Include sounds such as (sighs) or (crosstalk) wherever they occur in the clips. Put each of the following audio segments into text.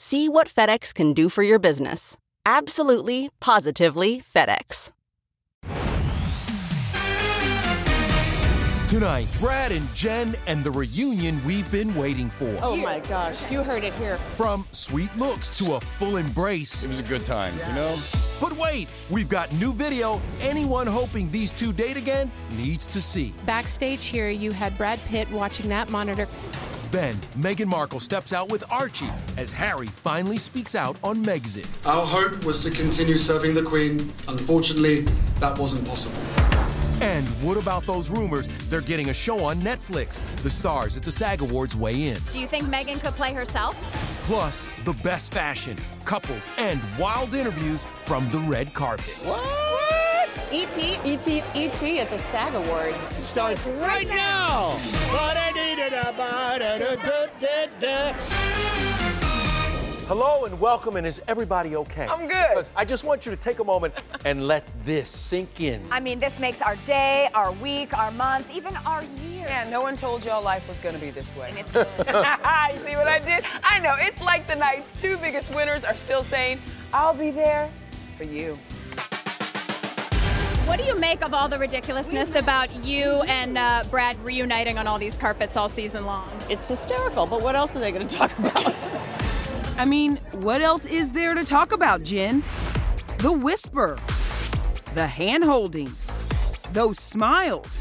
See what FedEx can do for your business. Absolutely, positively FedEx. Tonight, Brad and Jen and the reunion we've been waiting for. Oh my gosh, you heard it here. From sweet looks to a full embrace. It was a good time, you know? But wait, we've got new video anyone hoping these two date again needs to see. Backstage here, you had Brad Pitt watching that monitor. Then, Meghan Markle steps out with Archie as Harry finally speaks out on Megxit. Our hope was to continue serving the Queen. Unfortunately, that wasn't possible. And what about those rumors they're getting a show on Netflix? The stars at the SAG Awards weigh in. Do you think Meghan could play herself? Plus, the best fashion, couples, and wild interviews from the red carpet. What? E.T. E.T. E.T. at the SAG Awards. It starts right now. Hello and welcome, and is everybody okay? I'm good. Because I just want you to take a moment and let this sink in. I mean, this makes our day, our week, our month, even our year. Yeah, no one told y'all life was gonna be this way. And it's good. (laughs) (laughs) you see what I did? I know, it's like the night's two biggest winners are still saying, I'll be there for you. What do you make of all the ridiculousness about you and uh, Brad reuniting on all these carpets all season long? It's hysterical, but what else are they gonna talk (laughs) about? I mean, what else is there to talk about, Jen? The whisper, the hand holding, those smiles,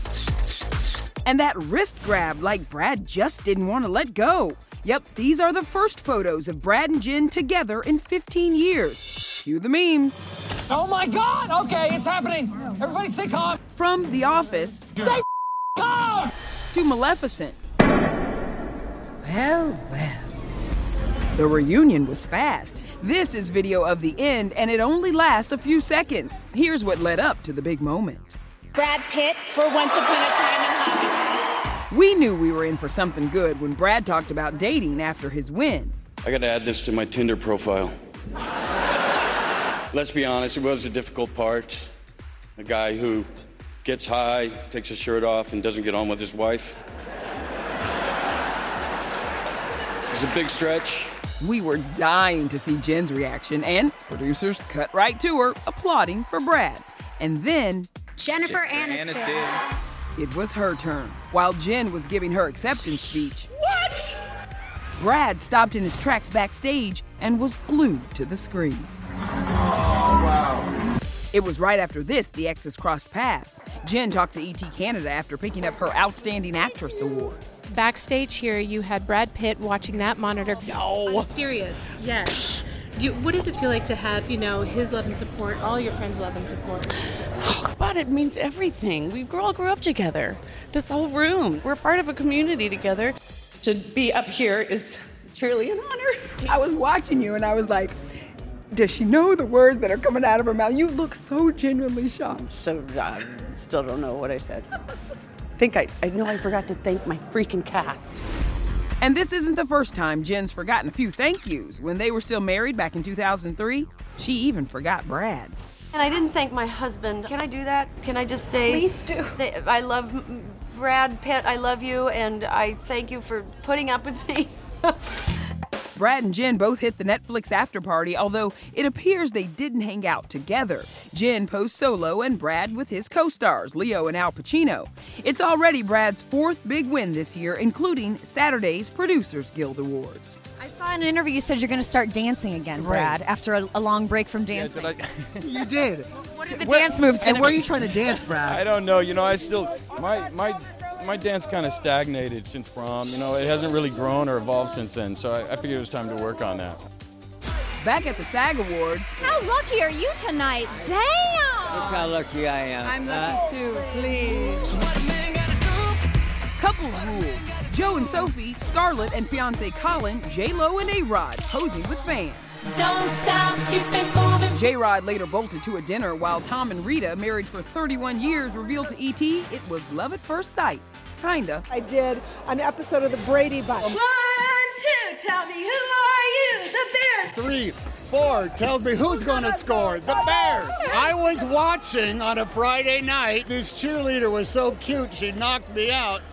and that wrist grab like Brad just didn't want to let go. Yep, these are the first photos of Brad and Jen together in 15 years. Cue the memes. Oh my god! Okay, it's happening! Everybody stay calm! From The Office Stay calm! to Maleficent. Well, well. The reunion was fast. This is video of the end, and it only lasts a few seconds. Here's what led up to the big moment. Brad Pitt for Once Upon a Time in Hollywood. We knew we were in for something good when Brad talked about dating after his win. I gotta add this to my Tinder profile. Let's be honest, it was a difficult part. A guy who gets high, takes his shirt off, and doesn't get on with his wife. It's a big stretch. We were dying to see Jen's reaction, and producers cut right to her, applauding for Brad. And then Jennifer Aniston. it was her turn. While Jen was giving her acceptance speech, What? Brad stopped in his tracks backstage and was glued to the screen. It was right after this the exes crossed paths. Jen talked to ET Canada after picking up her Outstanding Actress Award. Backstage here, you had Brad Pitt watching that monitor. No. I'm serious. Yes. Do you, what does it feel like to have, you know, his love and support, all your friends' love and support? (sighs) But it means everything. We all grew up together. This whole room. We're part of a community together. To be up here is truly an honor. I was watching you and I was like, does she know the words that are coming out of her mouth? You look so genuinely shocked. So I still don't know what I said. I think I, I know I forgot to thank my freaking cast. And this isn't the first time Jen's forgotten a few thank yous. When they were still married back in 2003, she even forgot Brad. And I didn't thank my husband. Can I do that? Can I just say? Please do. that I love Brad Pitt. I love you, and I thank you for putting up with me. (laughs) Brad and Jen both hit the Netflix after party, although it appears they didn't hang out together. Jen posed solo and Brad with his co stars, Leo and Al Pacino. It's already Brad's fourth big win this year, including Saturday's Producers Guild Awards. I saw in an interview you said you're going to start dancing again, Brad, after a, a long break from dancing. (laughs) you did. What are the Where- dance moves And gonna where are you trying to dance, Brad? I don't know. You know, I still my my my dance kind of stagnated since prom. You know, it hasn't really grown or evolved since then. So I, I figured it was time to work on that. Back at the SAG Awards, How lucky are you tonight? Damn! Look how lucky I am. I'm Uh, lucky too, please. Couples rule. Joe and Sophie, Scarlett and fiance Colin, J Lo and A Rod posing with fans. Don't stop, keep it moving. J Rod later bolted to a dinner while Tom and Rita, married for 31 years, revealed to ET it was love at first sight. Kinda. I did an episode of the Brady Bunch. One, two, tell me who are you? The Bears. Three, four, tell me who's going to score. The Bears. I was watching on a Friday night. This cheerleader was so cute, she knocked me out.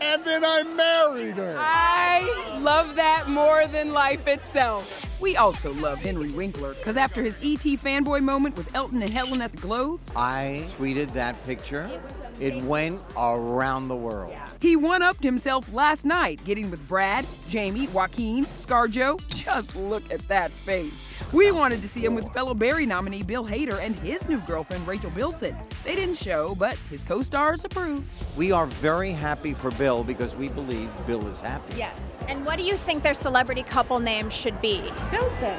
And then I married her. I love that more than life itself. We also love Henry Winkler, because after his ET fanboy moment with Elton and Helen at the Globes, I tweeted that picture. It went around the world. he one upped himself last night, getting with Brad, Jamie, Joaquin, Scarjo. Just look at that face. We wanted to see him with fellow Barry nominee Bill Hader and his new girlfriend Rachel Bilson. They didn't show, but his co stars approved. We are very happy for Bill because we believe Bill is happy. Yes. And what do you think their celebrity couple name should be? Bilson.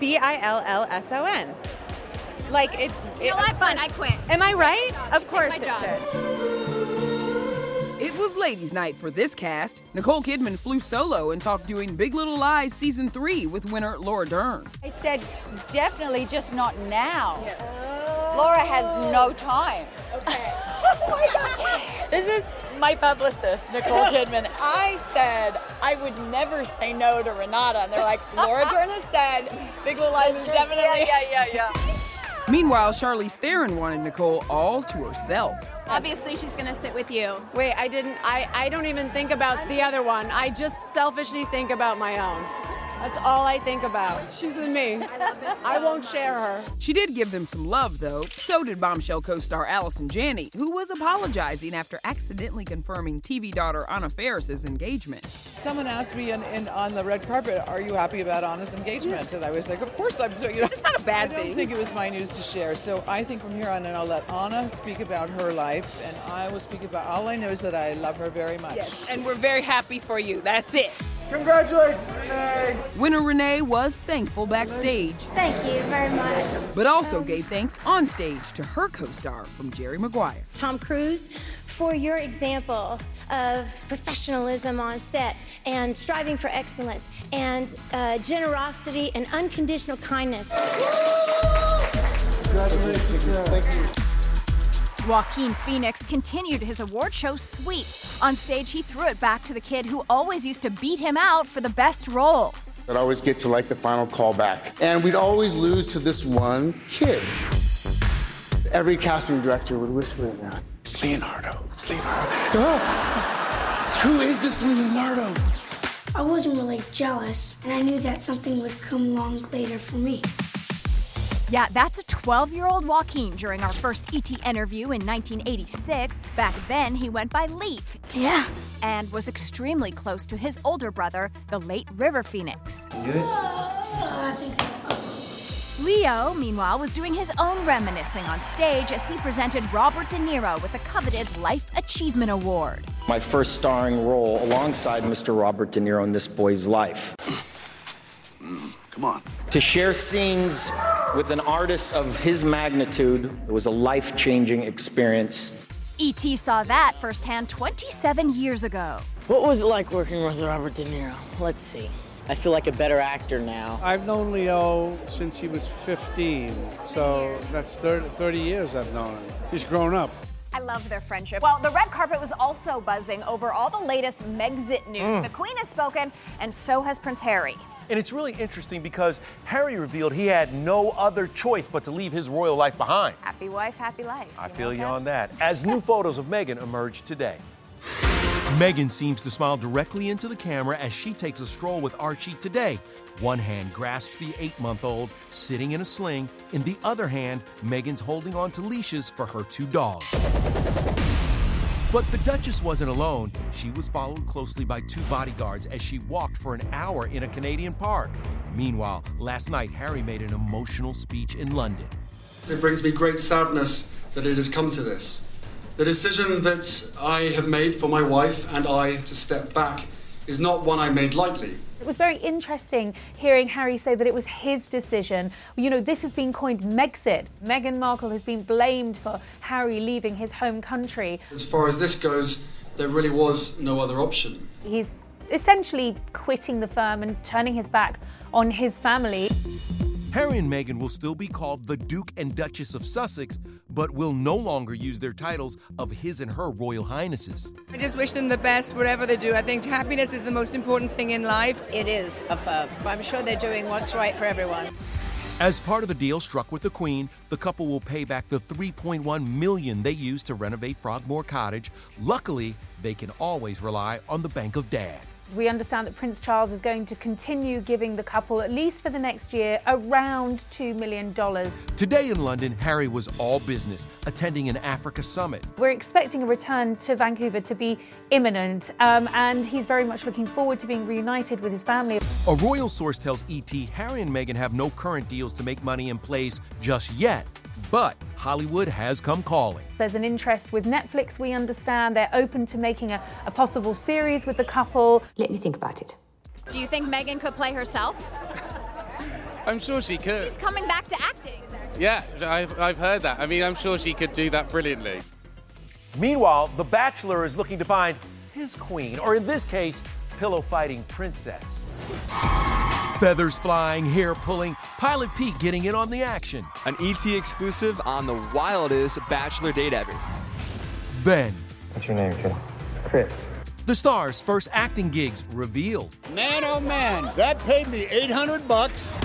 B I L L S O N. Like it. You know what? Fine, I quit. Am I right? Of course it job. should. It was ladies' night for this cast. Nicole Kidman flew solo and talked doing Big Little Lies season three with winner Laura Dern. I said, definitely just not now. Laura has oh. no time. Okay. (laughs) oh my God. This is my publicist, Nicole Kidman. I said I would never say no to Renata. And they're like, Laura Dern has said Big Little Lies is definitely. Yeah, yeah, yeah, yeah. Meanwhile, Charlize Theron wanted Nicole all to herself. Obviously, she's going to sit with you. Wait, I didn't. I, I don't even think about the other one. I just selfishly think about my own. That's all I think about. She's with me. I won't share her. She did give them some love, though. So did Bombshell co star Allison Janney, who was apologizing after accidentally confirming TV daughter Anna Faris's engagement. Someone asked me in, in, on the red carpet, "Are you happy about Anna's engagement?" And I was like, "Of course I'm." You know, it's not a bad thing. I don't thing. think it was my news to share. So I think from here on, and I'll let Anna speak about her life, and I will speak about. All I know is that I love her very much. Yes, and we're very happy for you. That's it. Congratulations, Renee. Winner Renee was thankful backstage, Thank you very much. but also gave thanks on stage to her co star from Jerry Maguire. Tom Cruise, for your example of professionalism on set and striving for excellence and uh, generosity and unconditional kindness. Congratulations. Thank you. Joaquin Phoenix continued his award show sweep. On stage, he threw it back to the kid who always used to beat him out for the best roles. I'd always get to like the final callback. And we'd always lose to this one kid. Every casting director would whisper in there, it's Leonardo, it's Leonardo. (laughs) Ah! Who is this Leonardo? I wasn't really jealous, and I knew that something would come along later for me. Yeah, that's a 12 year old Joaquin during our first ET interview in 1986. Back then, he went by Leaf. Yeah. And was extremely close to his older brother, the late River Phoenix. I think so. Leo, meanwhile, was doing his own reminiscing on stage as he presented Robert De Niro with the coveted Life Achievement Award. My first starring role alongside Mr. Robert De Niro in this boy's life. (clears throat) Come on. To share scenes with an artist of his magnitude it was a life changing experience. E.T. saw that firsthand 27 years ago. What was it like working with Robert De Niro? Let's see. I feel like a better actor now. I've known Leo since he was 15, so that's 30, 30 years I've known him. He's grown up. I love their friendship. Well, the red carpet was also buzzing over all the latest Megxit news. Mm. The Queen has spoken, and so has Prince Harry. And it's really interesting because Harry revealed he had no other choice but to leave his royal life behind. Happy wife, happy life. I feel you on that. As new photos of Meghan emerge today. Meghan seems to smile directly into the camera as she takes a stroll with Archie today. One hand grasps the eight month old sitting in a sling. In the other hand, Meghan's holding on to leashes for her two dogs. But the Duchess wasn't alone. She was followed closely by two bodyguards as she walked for an hour in a Canadian park. Meanwhile, last night, Harry made an emotional speech in London. It brings me great sadness that it has come to this. The decision that I have made for my wife and I to step back is not one I made lightly. It was very interesting hearing Harry say that it was his decision. You know, this has been coined Megxit. Meghan Markle has been blamed for Harry leaving his home country. As far as this goes, there really was no other option. He's essentially quitting the firm and turning his back on his family. Harry and Meghan will still be called the Duke and Duchess of Sussex, but will no longer use their titles of His and Her Royal Highnesses. I just wish them the best whatever they do. I think happiness is the most important thing in life. It is a firm. Uh, I'm sure they're doing what's right for everyone. As part of the deal struck with the Queen, the couple will pay back the 3.1 million they used to renovate Frogmore Cottage. Luckily, they can always rely on the Bank of Dad. We understand that Prince Charles is going to continue giving the couple, at least for the next year, around $2 million. Today in London, Harry was all business, attending an Africa summit. We're expecting a return to Vancouver to be imminent, um, and he's very much looking forward to being reunited with his family. A royal source tells ET Harry and Meghan have no current deals to make money in place just yet, but Hollywood has come calling. There's an interest with Netflix, we understand. They're open to making a, a possible series with the couple. Let me think about it. Do you think Meghan could play herself? (laughs) I'm sure she could. She's coming back to acting. Yeah, I've, I've heard that. I mean, I'm sure she could do that brilliantly. Meanwhile, The Bachelor is looking to find his queen, or in this case, pillow fighting princess. Feathers flying, hair pulling, Pilot Pete getting in on the action. An ET exclusive on the wildest bachelor date ever. Then, What's your name, kid? Chris. the stars' first acting gigs revealed. Man, oh man, that paid me 800 bucks.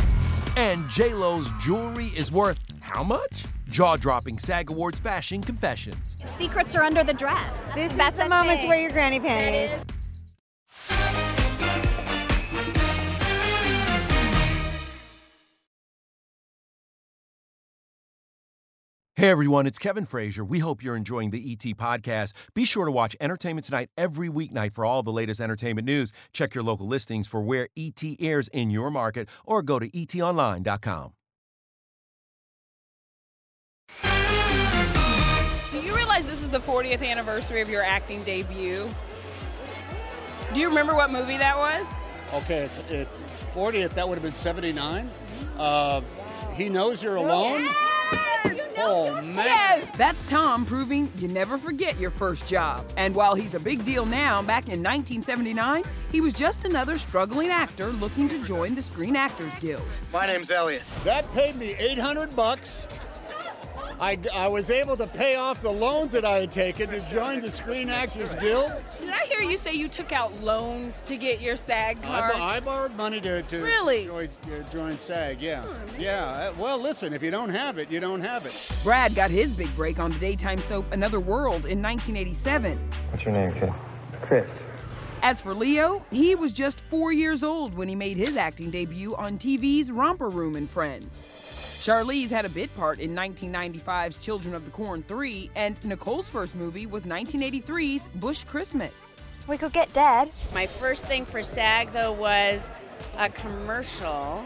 And J-Lo's jewelry is worth how much? Jaw-dropping SAG Awards fashion confessions. Secrets are under the dress. This, that's a moment to wear your granny panties. Hey everyone, it's Kevin Frazier. We hope you're enjoying the ET podcast. Be sure to watch Entertainment Tonight every weeknight for all the latest entertainment news. Check your local listings for where ET airs in your market or go to etonline.com. Do you realize this is the 40th anniversary of your acting debut? Do you remember what movie that was? Okay, it's it, 40th, that would have been 79. Uh, he knows you're alone. Oh, oh man. Yes, that's Tom proving you never forget your first job. And while he's a big deal now, back in 1979, he was just another struggling actor looking to join the Screen Actors Guild. My name's Elliot. That paid me 800 bucks. I, I was able to pay off the loans that I had taken to join the Screen Actors Guild. Did I hear you say you took out loans to get your SAG I, card? bo- I borrowed money to, to Really? join, uh, join SAG, yeah. yeah, uh, well, listen, if you don't have it, you don't have it. Brad got his big break on the daytime soap Another World in 1987. What's your name, kid? Chris. As for Leo, he was just four years old when he made his acting debut on TV's Romper Room and Friends. Charlize had a bit part in 1995's Children of the Corn 3, and Nicole's first movie was 1983's Bush Christmas. We could get Dad. My first thing for SAG though was a commercial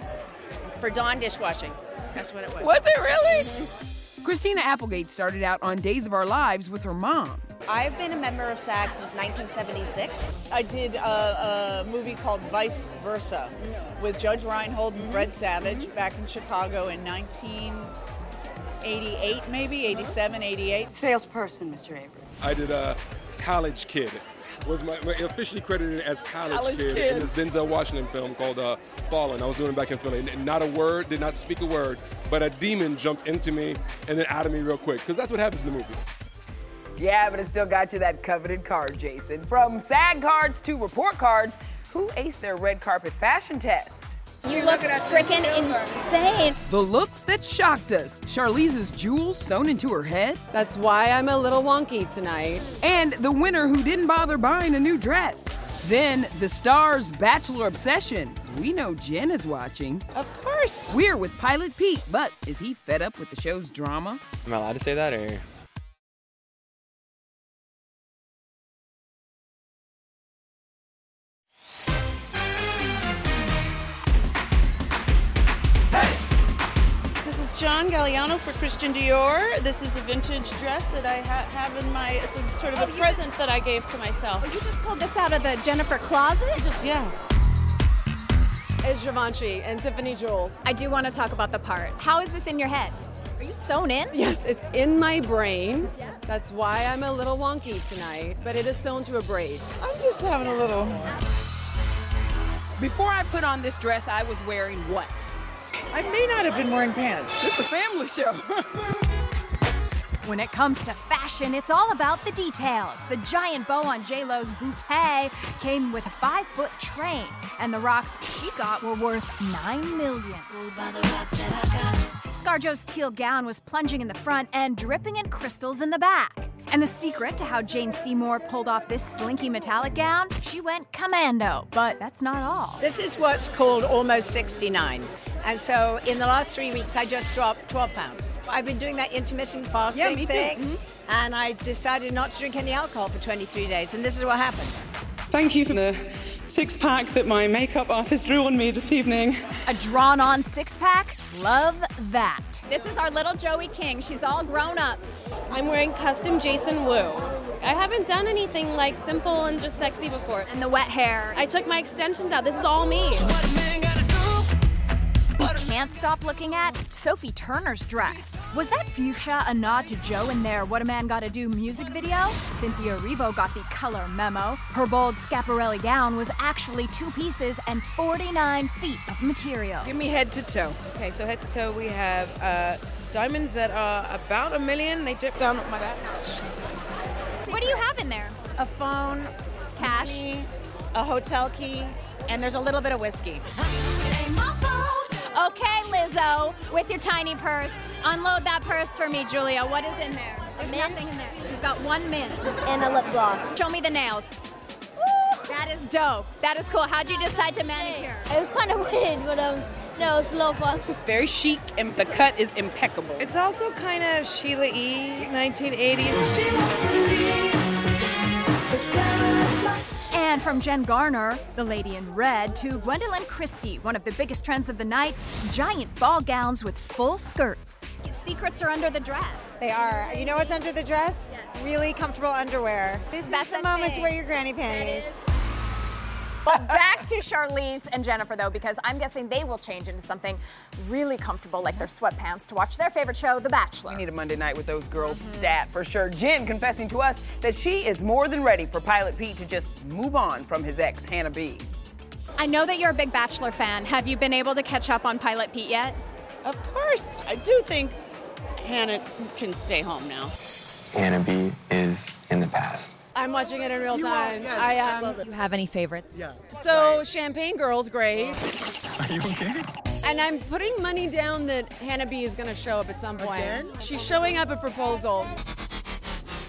for Dawn dishwashing. That's what it was. Was it really? (laughs) Christina Applegate started out on Days of Our Lives with her mom. I've been a member of SAG since 1976. I did a, a movie called Vice Versa with Judge Reinhold and Fred Savage back in Chicago in 1988, maybe 87, 88. Salesperson, Mr. Avery. I did a college kid. was my, my officially credited as college, College kid, Kid. in this Denzel Washington film called uh, Fallen. I was doing it back in Philly. Not a word, did not speak a word, but a demon jumped into me and then out of me real quick because that's what happens in the movies. Yeah, but it still got you that coveted card, Jason. From SAG cards to report cards, who aced their red carpet fashion test? You look freaking insane. The looks that shocked us. Charlize's jewels sewn into her head. That's why I'm a little wonky tonight. And the winner who didn't bother buying a new dress. Then the star's bachelor obsession. We know Jen is watching. Of course. We're with Pilot Pete, but is he fed up with the show's drama? Am I allowed to say that or? John Galliano for Christian Dior. This is a vintage dress that I ha- have in my. It's a sort of oh, a present that I gave to myself. Oh, you just pulled this out of the Jennifer closet? yeah. It's Givenchy and Tiffany Jewels. I do want to talk about the part. How is this in your head? Are you sewn in? Yes, it's in my brain. That's why I'm a little wonky tonight, but it is sewn to a braid. I'm just having a little. Before I put on this dress, I was wearing what? I may not have been wearing pants. It's a family show. When it comes to fashion, it's all about the details. The giant bow on J-Lo's bootay came with a five-foot train, and the rocks she got were worth nine million. ScarJo's teal gown was plunging in the front and dripping in crystals in the back. And the secret to how Jane Seymour pulled off this slinky metallic gown, she went commando. But that's not all. This is what's called almost 69. And so in the last three weeks, I just dropped 12 pounds. I've been doing that intermittent fasting Yeah, me too. thing, Mhm. and I decided not to drink any alcohol for 23 days, and this is what happened. Thank you for the six pack that my makeup artist drew on me this evening. A drawn on six pack? Love that. This is our little Joey King. She's all grown ups. I'm wearing custom Jason Wu. I haven't done anything like simple and just sexy before. And the wet hair. I took my extensions out. This is all me. We can't stop looking at Sophie Turner's dress. Was that fuchsia a nod to Joe in their What a Man Gotta Do music video? Cynthia Erivo got the color memo. Her bold Schiaparelli gown was actually two pieces and 49 feet of material. Give me head to toe. Okay, so head to toe we have uh, diamonds that are about a million. They drip down my back. What do you have in there? A phone, Cash. money, a hotel key, and there's a little bit of whiskey. Okay, Lizzo, with your tiny purse. Unload that purse for me, Julia. What is in there? There's nothing in there. She's got one mint. And a lip gloss. Show me the nails. That is dope. That is cool. How'd you decide to manicure? It was kind of (laughs) weird, but um, no, it's a little fun. (laughs) Very chic, and the cut is impeccable. It's also kind of Sheila E. 1980s. And from Jen Garner, the lady in red, to Gwendoline Christie, one of the biggest trends of the night giant ball gowns with full skirts. Secrets are under the dress. They are. You know what's under the dress? Really comfortable underwear. This That's is the a moment to wear your granny panties. Back to Charlize and Jennifer, though, because I'm guessing they will change into something really comfortable, like their sweatpants, to watch their favorite show, The Bachelor. We need a Monday night with those girls stat for sure. Jen confessing to us that she is more than ready for Pilot Pete to just move on from his ex, Hannah B. I know that you're a big Bachelor fan. Have you been able to catch up on Pilot Pete yet? Of course. I do think Hannah can stay home now. Hannah B is in the past. I'm watching it in real You are, time. yes, I I am. love You have any favorites? Yeah. So Champagne Girl's great. (laughs) Are you okay? And I'm putting money down that Hannah B is going to show up at some point. Again? She's showing up at proposal.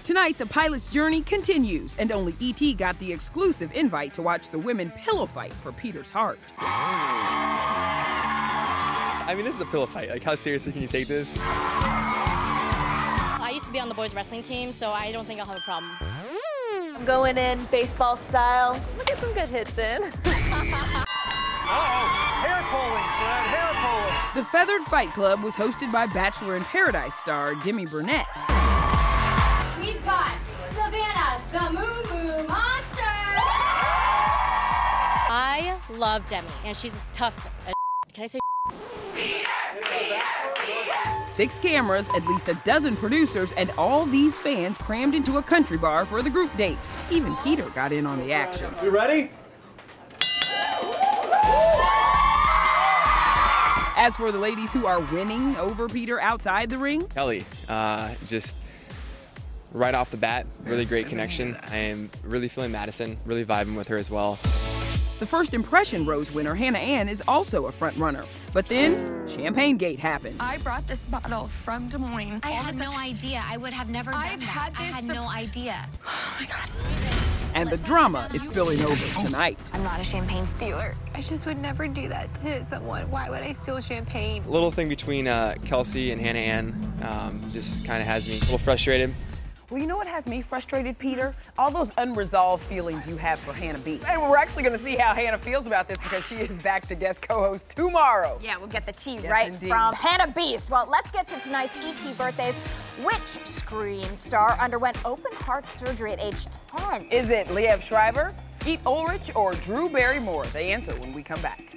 Tonight, the pilot's journey continues, and only E.T. got the exclusive invite to watch the women pillow fight for Peter's heart. I mean, this is a pillow fight. Like, how seriously can you take this? I used to be on the boys' wrestling team, so I don't think I'll have a problem. I'm going in baseball style. We'll get some good hits in. (laughs) Hair pulling, Fred, hair pulling. The Feathered Fight Club was hosted by Bachelor in Paradise star Demi Burnett. We've got Savannah, the Moo Moo Monster. I love Demi, and she's tough. As Can I say? Six cameras, at least a dozen producers, and all these fans crammed into a country bar for the group date. Even Peter got in on the action. You ready? As for the ladies who are winning over Peter outside the ring, Kelly, uh, just right off the bat, really great connection. I am really feeling Madison, really vibing with her as well. The first impression Rose winner Hannah Ann is also a front runner. But then Champagne Gate happened. I brought this bottle from Des Moines. I had no idea. I would have never done I've that. had I this had sur- no idea. (sighs) Oh my god. And the drama is spilling over tonight. I'm not a champagne stealer. I just would never do that to someone. Why would I steal champagne? A little thing between uh, Kelsey and Hannah Ann um, just kind of has me a little frustrated. Well, you know what has me frustrated, Peter? All those unresolved feelings you have for Hannah B. And we're actually going to see how Hannah feels about this because she is back to guest co-host tomorrow. Yeah, we'll get the tea Yes, right indeed. from Hannah Beast. Well, let's get to tonight's ET birthdays. Which Scream star underwent open heart surgery at age 10? Is it Liev Schreiber, Skeet Ulrich, or Drew Barrymore? They answer when we come back.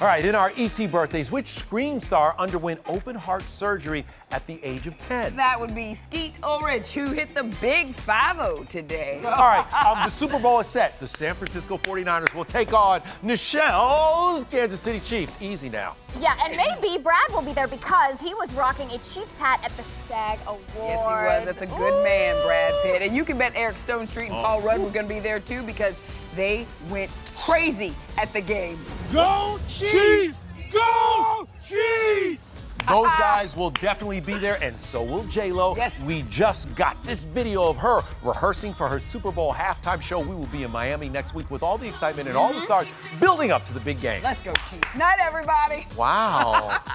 All right, in our ET birthdays, which Scream star underwent open heart surgery at the age of 10? That would be Skeet Ulrich, who hit the big 5 today. (laughs) All right, um, the Super Bowl is set. The San Francisco 49ers will take on Nichelle's Kansas City Chiefs. Easy now. Yeah, and maybe Brad will be there because he was rocking a Chiefs hat at the SAG Awards. Yes, he was. That's a good man, Brad Pitt. And you can bet Eric Stonestreet and Oh. Paul Rudd were going to be there too because they went crazy at the game. Go Chiefs! Go Chiefs! Those (laughs) guys will definitely be there, and so will J Lo. Yes. We just got this video of her rehearsing for her Super Bowl halftime show. We will be in Miami next week with all the excitement and all the stars building up to the big game. Let's go, Chiefs. Night, everybody. Wow. (laughs)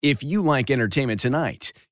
If you like entertainment tonight,